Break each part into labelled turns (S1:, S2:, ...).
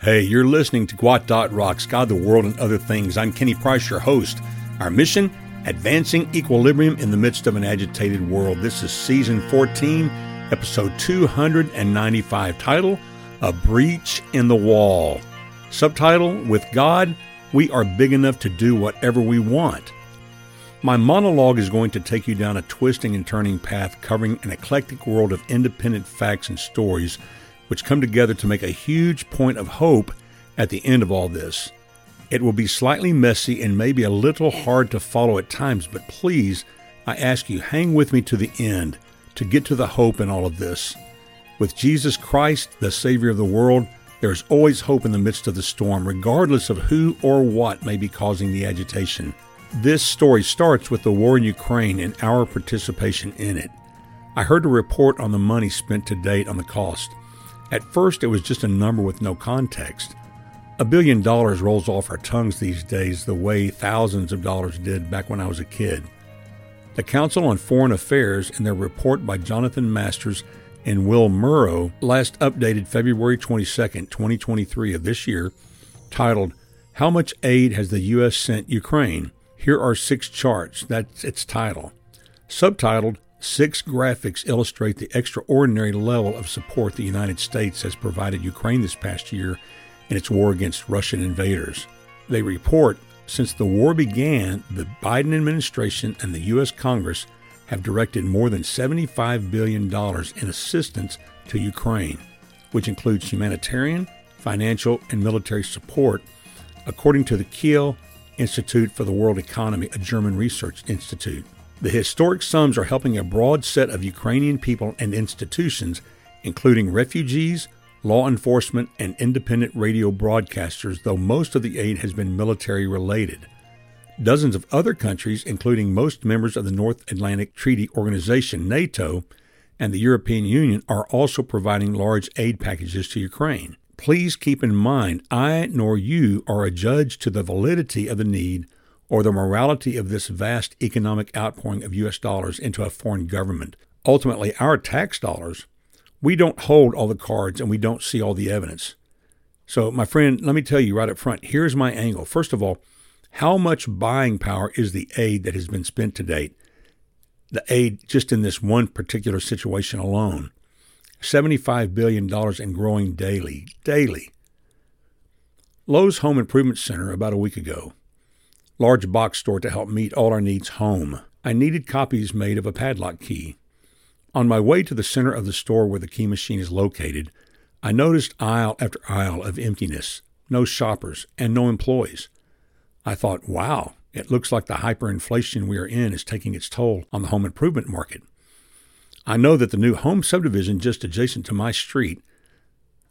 S1: Hey, you're listening to gwot Rocks, God, the World, and Other Things. I'm Kenny Price, your host. Our mission Advancing Equilibrium in the Midst of an Agitated World. This is Season 14, Episode 295, title A Breach in the Wall. Subtitle With God, we are big enough to do whatever we want. My monologue is going to take you down a twisting and turning path covering an eclectic world of independent facts and stories which come together to make a huge point of hope at the end of all this. It will be slightly messy and maybe a little hard to follow at times, but please, I ask you, hang with me to the end to get to the hope in all of this. With Jesus Christ, the Savior of the world, there is always hope in the midst of the storm, regardless of who or what may be causing the agitation. This story starts with the war in Ukraine and our participation in it. I heard a report on the money spent to date on the cost. At first, it was just a number with no context. A billion dollars rolls off our tongues these days the way thousands of dollars did back when I was a kid. The Council on Foreign Affairs, in their report by Jonathan Masters and Will Merrow, last updated February 22, 2023 of this year, titled, How Much Aid Has the U.S. Sent Ukraine? Here are six charts. That's its title. Subtitled, Six graphics illustrate the extraordinary level of support the United States has provided Ukraine this past year in its war against Russian invaders. They report since the war began, the Biden administration and the U.S. Congress have directed more than $75 billion in assistance to Ukraine, which includes humanitarian, financial, and military support, according to the Kiel Institute for the World Economy, a German research institute. The historic sums are helping a broad set of Ukrainian people and institutions, including refugees, law enforcement, and independent radio broadcasters, though most of the aid has been military related. Dozens of other countries, including most members of the North Atlantic Treaty Organization, NATO, and the European Union, are also providing large aid packages to Ukraine. Please keep in mind, I nor you are a judge to the validity of the need or the morality of this vast economic outpouring of U.S. dollars into a foreign government. Ultimately, our tax dollars, we don't hold all the cards and we don't see all the evidence. So, my friend, let me tell you right up front here's my angle. First of all, how much buying power is the aid that has been spent to date? The aid just in this one particular situation alone. $75 billion and growing daily. Daily. Lowe's Home Improvement Center about a week ago large box store to help meet all our needs home. I needed copies made of a padlock key. On my way to the center of the store where the key machine is located, I noticed aisle after aisle of emptiness, no shoppers, and no employees. I thought, wow, it looks like the hyperinflation we are in is taking its toll on the home improvement market. I know that the new home subdivision just adjacent to my street,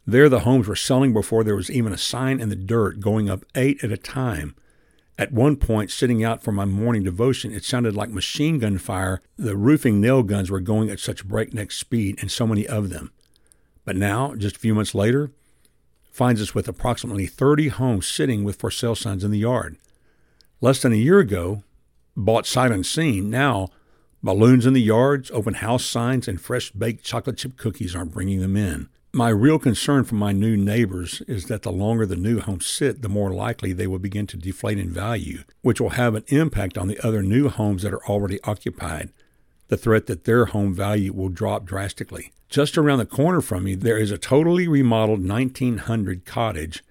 S1: there the homes were selling before there was even a sign in the dirt going up eight at a time at one point, sitting out for my morning devotion, it sounded like machine gun fire. The roofing nail guns were going at such breakneck speed, and so many of them. But now, just a few months later, finds us with approximately 30 homes sitting with for sale signs in the yard. Less than a year ago, bought sight unseen, now balloons in the yards, open house signs, and fresh baked chocolate chip cookies are bringing them in. My real concern for my new neighbors is that the longer the new homes sit, the more likely they will begin to deflate in value, which will have an impact on the other new homes that are already occupied. The threat that their home value will drop drastically. Just around the corner from me, there is a totally remodeled 1900 cottage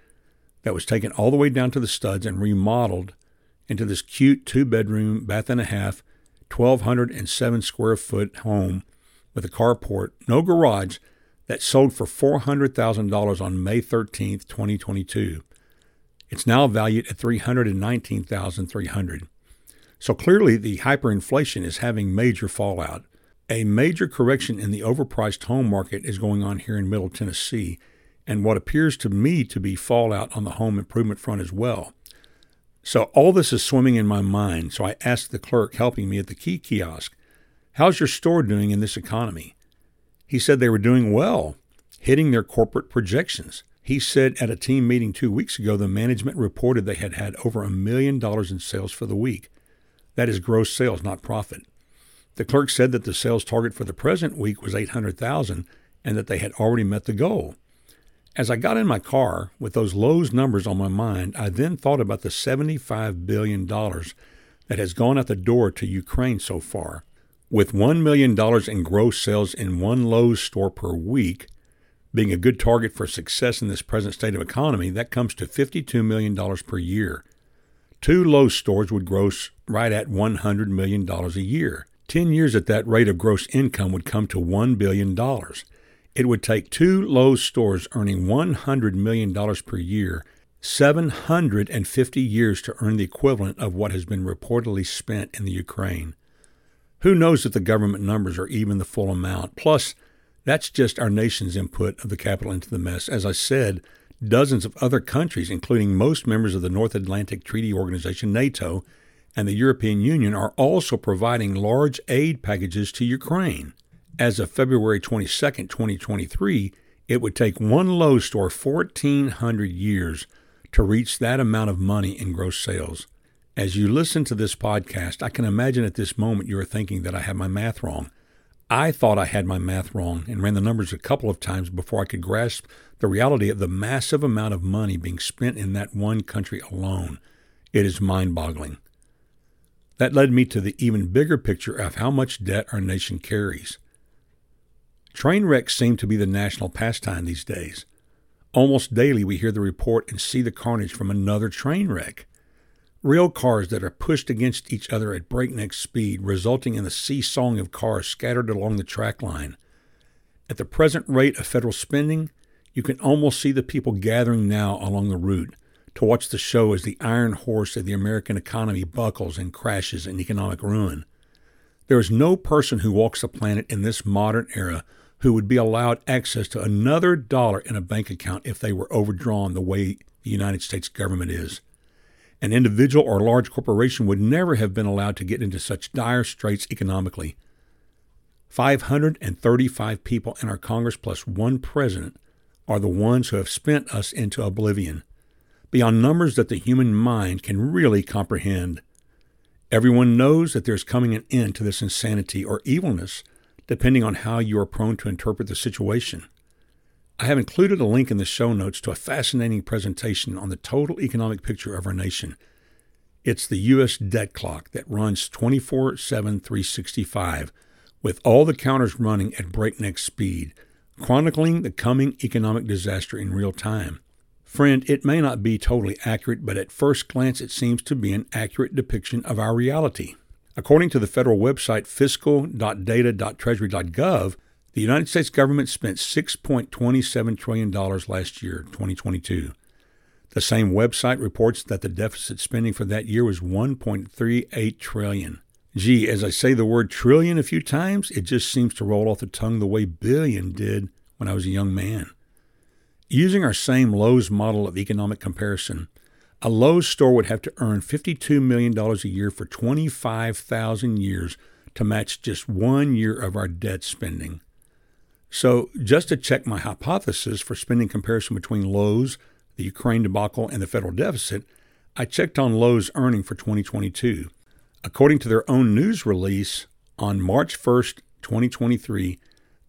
S1: that was taken all the way down to the studs and remodeled into this cute two bedroom, bath and a half, 1,207 square foot home with a carport, no garage that sold for $400,000 on May 13, 2022. It's now valued at 319,300. So clearly the hyperinflation is having major fallout. A major correction in the overpriced home market is going on here in Middle Tennessee, and what appears to me to be fallout on the home improvement front as well. So all this is swimming in my mind, so I asked the clerk helping me at the key kiosk, How's your store doing in this economy? He said they were doing well, hitting their corporate projections. He said at a team meeting two weeks ago, the management reported they had had over a million dollars in sales for the week. That is gross sales, not profit. The clerk said that the sales target for the present week was 800,000 and that they had already met the goal. As I got in my car with those Lowe's numbers on my mind, I then thought about the $75 billion that has gone out the door to Ukraine so far. With $1 million in gross sales in one Lowe's store per week, being a good target for success in this present state of economy, that comes to $52 million per year. Two Lowe's stores would gross right at $100 million a year. 10 years at that rate of gross income would come to $1 billion. It would take two Lowe's stores earning $100 million per year 750 years to earn the equivalent of what has been reportedly spent in the Ukraine. Who knows if the government numbers are even the full amount? Plus, that's just our nation's input of the capital into the mess. As I said, dozens of other countries, including most members of the North Atlantic Treaty Organization, NATO, and the European Union, are also providing large aid packages to Ukraine. As of February 22, 2023, it would take one Lowe's store 1,400 years to reach that amount of money in gross sales. As you listen to this podcast, I can imagine at this moment you are thinking that I have my math wrong. I thought I had my math wrong and ran the numbers a couple of times before I could grasp the reality of the massive amount of money being spent in that one country alone. It is mind boggling. That led me to the even bigger picture of how much debt our nation carries. Train wrecks seem to be the national pastime these days. Almost daily, we hear the report and see the carnage from another train wreck. Rail cars that are pushed against each other at breakneck speed, resulting in the seesawing of cars scattered along the track line. At the present rate of federal spending, you can almost see the people gathering now along the route to watch the show as the iron horse of the American economy buckles and crashes in economic ruin. There is no person who walks the planet in this modern era who would be allowed access to another dollar in a bank account if they were overdrawn the way the United States government is. An individual or large corporation would never have been allowed to get into such dire straits economically. 535 people in our Congress plus one president are the ones who have spent us into oblivion, beyond numbers that the human mind can really comprehend. Everyone knows that there's coming an end to this insanity or evilness depending on how you are prone to interpret the situation. I have included a link in the show notes to a fascinating presentation on the total economic picture of our nation. It's the U.S. debt clock that runs 24 7 365, with all the counters running at breakneck speed, chronicling the coming economic disaster in real time. Friend, it may not be totally accurate, but at first glance it seems to be an accurate depiction of our reality. According to the federal website fiscal.data.treasury.gov, the United States government spent $6.27 trillion last year, 2022. The same website reports that the deficit spending for that year was 1.38 trillion. Gee, as I say the word trillion a few times, it just seems to roll off the tongue the way billion did when I was a young man. Using our same Lowe's model of economic comparison, a Lowe's store would have to earn $52 million a year for 25,000 years to match just one year of our debt spending. So, just to check my hypothesis for spending comparison between Lowe's, the Ukraine debacle, and the federal deficit, I checked on Lowe's earning for 2022. According to their own news release on March 1st, 2023,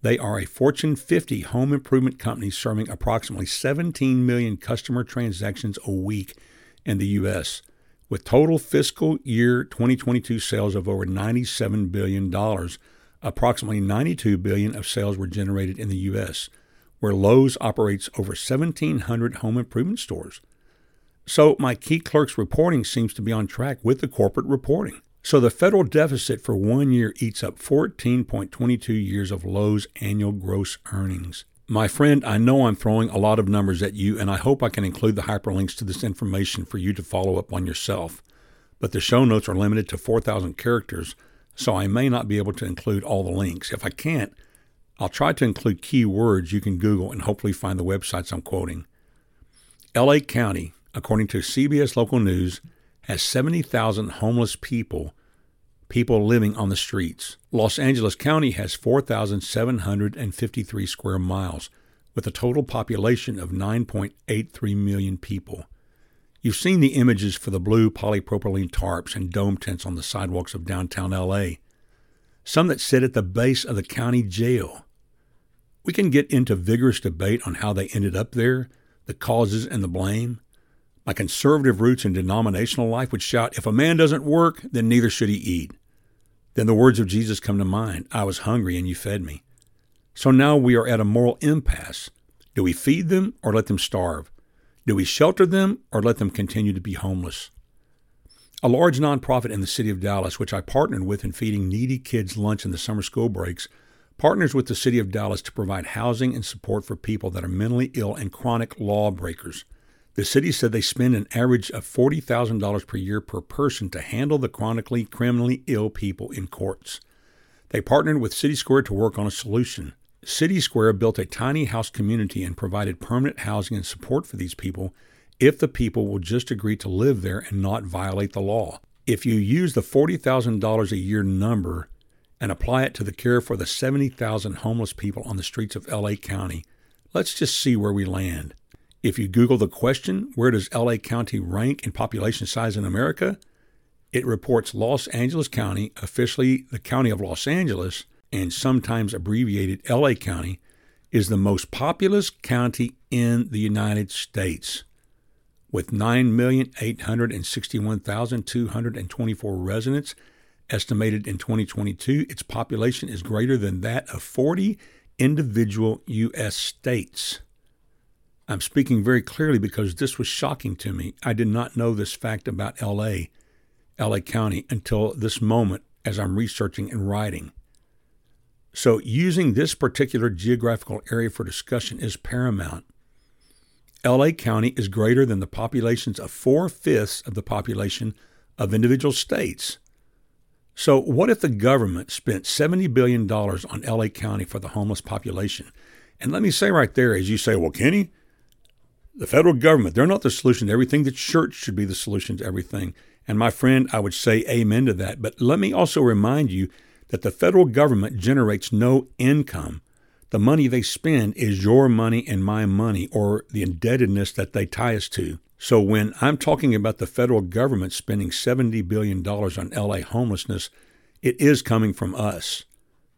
S1: they are a Fortune 50 home improvement company serving approximately 17 million customer transactions a week in the U.S., with total fiscal year 2022 sales of over $97 billion. Approximately 92 billion of sales were generated in the U.S., where Lowe's operates over 1,700 home improvement stores. So my key clerk's reporting seems to be on track with the corporate reporting. So the federal deficit for one year eats up 14.22 years of Lowe's annual gross earnings. My friend, I know I'm throwing a lot of numbers at you, and I hope I can include the hyperlinks to this information for you to follow up on yourself. But the show notes are limited to 4,000 characters, so I may not be able to include all the links. If I can't, I'll try to include keywords you can Google and hopefully find the websites I'm quoting. LA County, according to CBS Local News, has 70,000 homeless people people living on the streets. Los Angeles County has 4,753 square miles, with a total population of 9.83 million people. You've seen the images for the blue polypropylene tarps and dome tents on the sidewalks of downtown LA, some that sit at the base of the county jail. We can get into vigorous debate on how they ended up there, the causes and the blame. My conservative roots in denominational life would shout, if a man doesn't work, then neither should he eat. Then the words of Jesus come to mind I was hungry and you fed me. So now we are at a moral impasse. Do we feed them or let them starve? Do we shelter them or let them continue to be homeless? A large nonprofit in the city of Dallas, which I partnered with in feeding needy kids lunch in the summer school breaks, partners with the city of Dallas to provide housing and support for people that are mentally ill and chronic lawbreakers. The city said they spend an average of $40,000 per year per person to handle the chronically criminally ill people in courts. They partnered with City Square to work on a solution. City Square built a tiny house community and provided permanent housing and support for these people if the people will just agree to live there and not violate the law. If you use the $40,000 a year number and apply it to the care for the 70,000 homeless people on the streets of LA County, let's just see where we land. If you Google the question, where does LA County rank in population size in America? It reports Los Angeles County, officially the County of Los Angeles, and sometimes abbreviated LA County, is the most populous county in the United States. With 9,861,224 residents estimated in 2022, its population is greater than that of 40 individual U.S. states. I'm speaking very clearly because this was shocking to me. I did not know this fact about LA, LA County, until this moment as I'm researching and writing. So, using this particular geographical area for discussion is paramount. LA County is greater than the populations of four fifths of the population of individual states. So, what if the government spent $70 billion on LA County for the homeless population? And let me say right there, as you say, well, Kenny, the federal government, they're not the solution to everything. The church should be the solution to everything. And my friend, I would say amen to that. But let me also remind you that the federal government generates no income. The money they spend is your money and my money, or the indebtedness that they tie us to. So when I'm talking about the federal government spending $70 billion on LA homelessness, it is coming from us.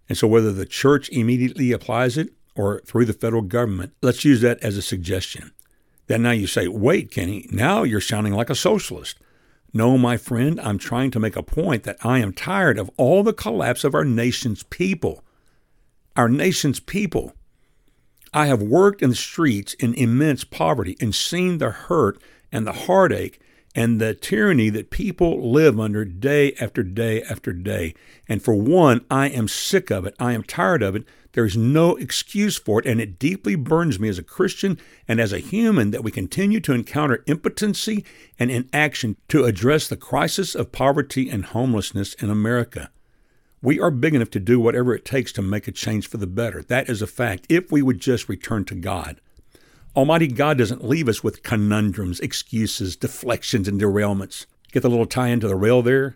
S1: And so whether the church immediately applies it or through the federal government, let's use that as a suggestion. Then now you say, wait, Kenny, now you're sounding like a socialist. No, my friend, I'm trying to make a point that I am tired of all the collapse of our nation's people. Our nation's people. I have worked in the streets in immense poverty and seen the hurt and the heartache and the tyranny that people live under day after day after day. And for one, I am sick of it. I am tired of it. There is no excuse for it, and it deeply burns me as a Christian and as a human that we continue to encounter impotency and inaction to address the crisis of poverty and homelessness in America. We are big enough to do whatever it takes to make a change for the better. That is a fact, if we would just return to God. Almighty God doesn't leave us with conundrums, excuses, deflections, and derailments. Get the little tie into the rail there?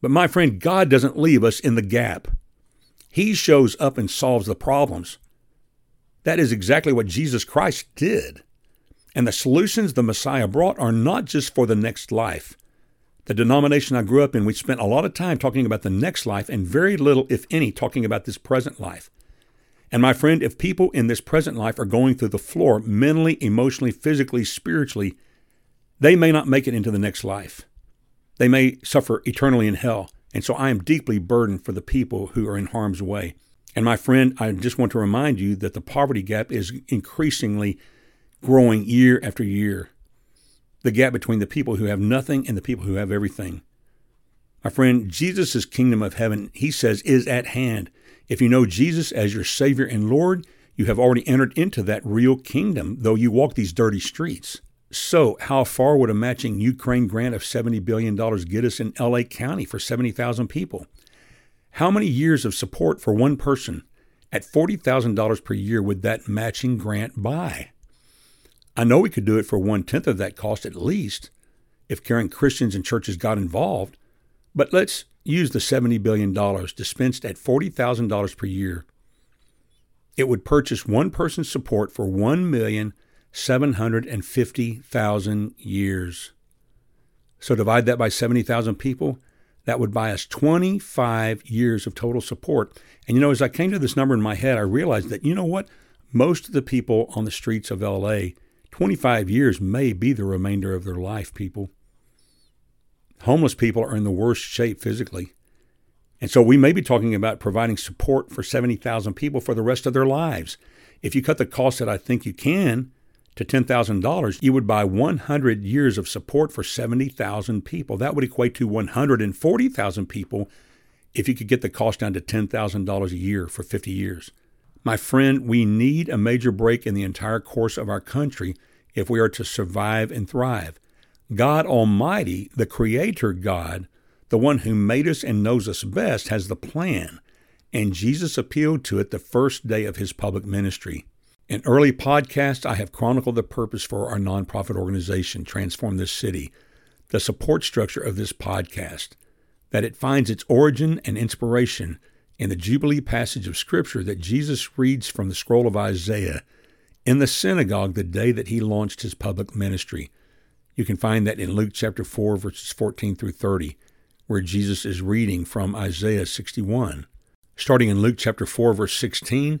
S1: But my friend, God doesn't leave us in the gap. He shows up and solves the problems. That is exactly what Jesus Christ did. And the solutions the Messiah brought are not just for the next life. The denomination I grew up in, we spent a lot of time talking about the next life and very little, if any, talking about this present life. And my friend, if people in this present life are going through the floor mentally, emotionally, physically, spiritually, they may not make it into the next life. They may suffer eternally in hell. And so I am deeply burdened for the people who are in harm's way. And my friend, I just want to remind you that the poverty gap is increasingly growing year after year. The gap between the people who have nothing and the people who have everything. My friend, Jesus' kingdom of heaven, he says, is at hand. If you know Jesus as your Savior and Lord, you have already entered into that real kingdom, though you walk these dirty streets. So, how far would a matching Ukraine grant of $70 billion get us in LA County for 70,000 people? How many years of support for one person at $40,000 per year would that matching grant buy? I know we could do it for one tenth of that cost at least if caring Christians and churches got involved, but let's use the $70 billion dispensed at $40,000 per year. It would purchase one person's support for 1,750,000 years. So divide that by 70,000 people. That would buy us 25 years of total support. And you know, as I came to this number in my head, I realized that, you know what? Most of the people on the streets of LA, 25 years may be the remainder of their life, people. Homeless people are in the worst shape physically. And so we may be talking about providing support for 70,000 people for the rest of their lives. If you cut the cost that I think you can to $10,000, you would buy 100 years of support for 70,000 people. That would equate to 140,000 people if you could get the cost down to $10,000 a year for 50 years. My friend, we need a major break in the entire course of our country if we are to survive and thrive. God Almighty, the Creator God, the one who made us and knows us best, has the plan, and Jesus appealed to it the first day of his public ministry. In early podcasts, I have chronicled the purpose for our nonprofit organization, Transform This City, the support structure of this podcast, that it finds its origin and inspiration in the Jubilee passage of Scripture that Jesus reads from the scroll of Isaiah in the synagogue the day that he launched his public ministry. You can find that in Luke chapter 4, verses 14 through 30, where Jesus is reading from Isaiah 61. Starting in Luke chapter 4, verse 16,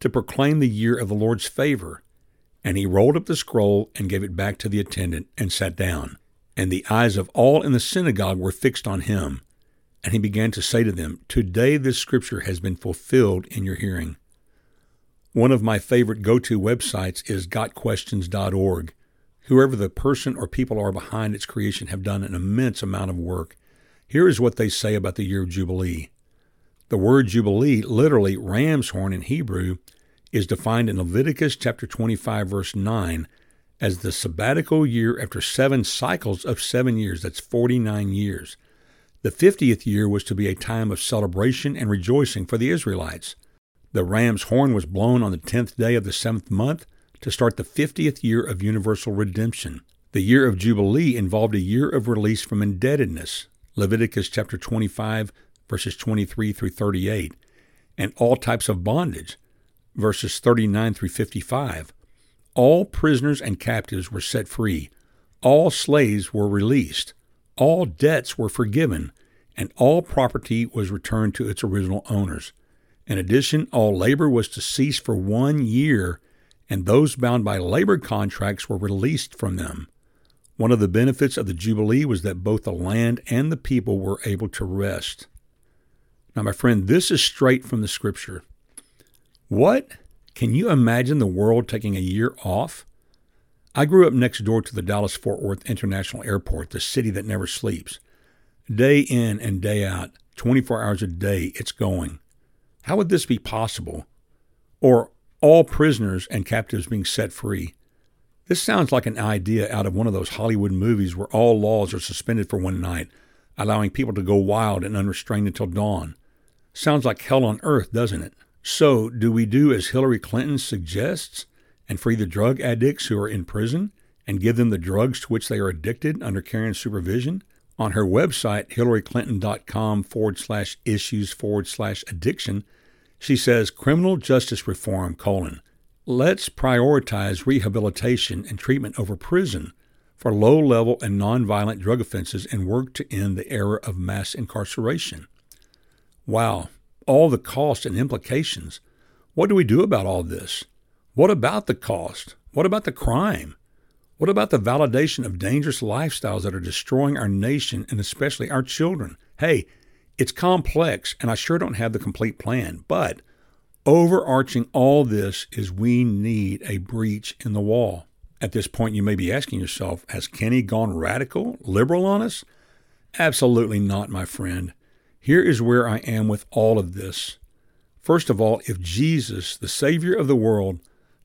S1: to proclaim the year of the Lord's favor. And he rolled up the scroll and gave it back to the attendant and sat down. And the eyes of all in the synagogue were fixed on him. And he began to say to them, Today this scripture has been fulfilled in your hearing. One of my favorite go to websites is gotquestions.org. Whoever the person or people are behind its creation have done an immense amount of work. Here is what they say about the year of Jubilee. The word Jubilee, literally ram's horn in Hebrew, is defined in Leviticus chapter 25 verse 9 as the sabbatical year after seven cycles of 7 years, that's 49 years. The 50th year was to be a time of celebration and rejoicing for the Israelites. The ram's horn was blown on the 10th day of the 7th month to start the 50th year of universal redemption. The year of Jubilee involved a year of release from indebtedness. Leviticus chapter 25 verses 23 through 38, and all types of bondage, verses 39 through 55. All prisoners and captives were set free, all slaves were released, all debts were forgiven, and all property was returned to its original owners. In addition, all labor was to cease for one year, and those bound by labor contracts were released from them. One of the benefits of the Jubilee was that both the land and the people were able to rest. Now, my friend, this is straight from the scripture. What? Can you imagine the world taking a year off? I grew up next door to the Dallas Fort Worth International Airport, the city that never sleeps. Day in and day out, 24 hours a day, it's going. How would this be possible? Or all prisoners and captives being set free. This sounds like an idea out of one of those Hollywood movies where all laws are suspended for one night, allowing people to go wild and unrestrained until dawn. Sounds like hell on earth, doesn't it? So, do we do as Hillary Clinton suggests and free the drug addicts who are in prison and give them the drugs to which they are addicted under care and supervision? On her website, hillaryclinton.com forward slash issues forward slash addiction, she says criminal justice reform, colon, let's prioritize rehabilitation and treatment over prison for low level and nonviolent drug offenses and work to end the era of mass incarceration. Wow, all the cost and implications. What do we do about all this? What about the cost? What about the crime? What about the validation of dangerous lifestyles that are destroying our nation and especially our children? Hey, it's complex, and I sure don't have the complete plan, but overarching all this is we need a breach in the wall. At this point, you may be asking yourself, has Kenny gone radical, liberal on us? Absolutely not, my friend. Here is where I am with all of this. First of all, if Jesus, the Savior of the world,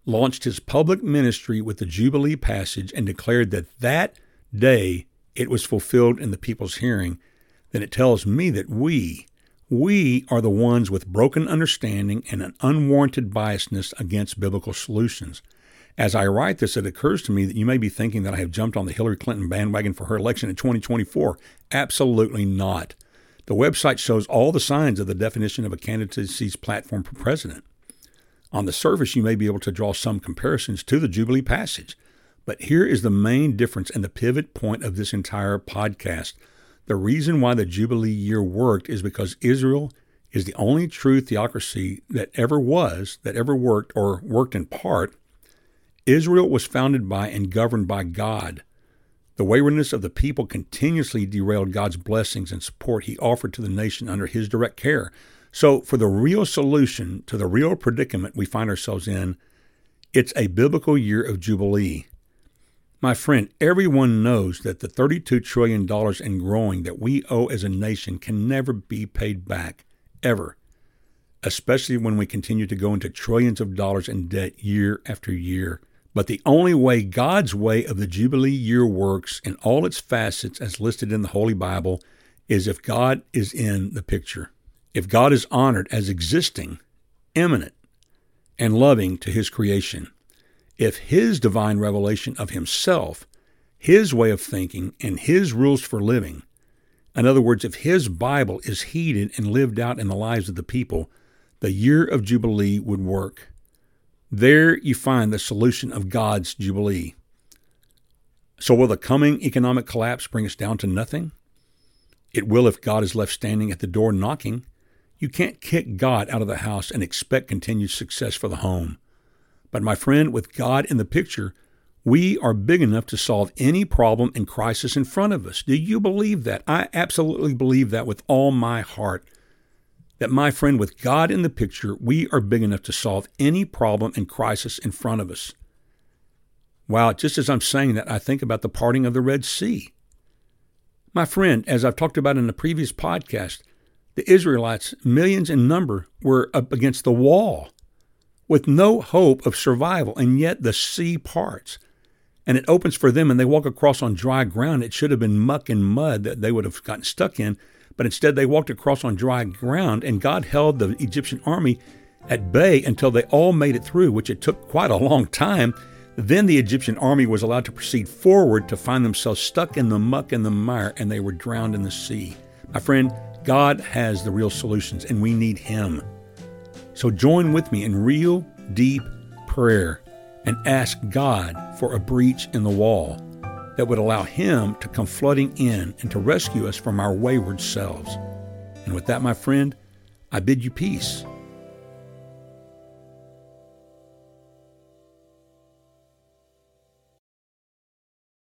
S1: launched his public ministry with the Jubilee passage and declared that that day it was fulfilled in the people's hearing, then it tells me that we, We are the ones with broken understanding and an unwarranted biasness against biblical solutions. As I write this, it occurs to me that you may be thinking that I have jumped on the Hillary Clinton bandwagon for her election in 2024. Absolutely not. The website shows all the signs of the definition of a candidacy's platform for president. On the surface, you may be able to draw some comparisons to the Jubilee passage. But here is the main difference and the pivot point of this entire podcast. The reason why the Jubilee year worked is because Israel is the only true theocracy that ever was, that ever worked, or worked in part Israel was founded by and governed by God. The waywardness of the people continuously derailed God's blessings and support he offered to the nation under his direct care. So, for the real solution to the real predicament we find ourselves in, it's a biblical year of Jubilee. My friend, everyone knows that the $32 trillion and growing that we owe as a nation can never be paid back, ever, especially when we continue to go into trillions of dollars in debt year after year. But the only way God's way of the Jubilee year works in all its facets as listed in the Holy Bible is if God is in the picture. If God is honored as existing, immanent, and loving to his creation. If his divine revelation of himself, his way of thinking, and his rules for living, in other words, if his Bible is heeded and lived out in the lives of the people, the year of Jubilee would work. There you find the solution of God's Jubilee. So, will the coming economic collapse bring us down to nothing? It will if God is left standing at the door knocking. You can't kick God out of the house and expect continued success for the home. But, my friend, with God in the picture, we are big enough to solve any problem and crisis in front of us. Do you believe that? I absolutely believe that with all my heart that, my friend, with God in the picture, we are big enough to solve any problem and crisis in front of us. Wow, just as I'm saying that, I think about the parting of the Red Sea. My friend, as I've talked about in the previous podcast, the Israelites, millions in number, were up against the wall with no hope of survival, and yet the sea parts. And it opens for them, and they walk across on dry ground. It should have been muck and mud that they would have gotten stuck in, but instead they walked across on dry ground, and God held the Egyptian army at bay until they all made it through, which it took quite a long time. Then the Egyptian army was allowed to proceed forward to find themselves stuck in the muck and the mire, and they were drowned in the sea. My friend, God has the real solutions, and we need Him. So join with me in real, deep prayer and ask God for a breach in the wall that would allow Him to come flooding in and to rescue us from our wayward selves. And with that, my friend, I bid you peace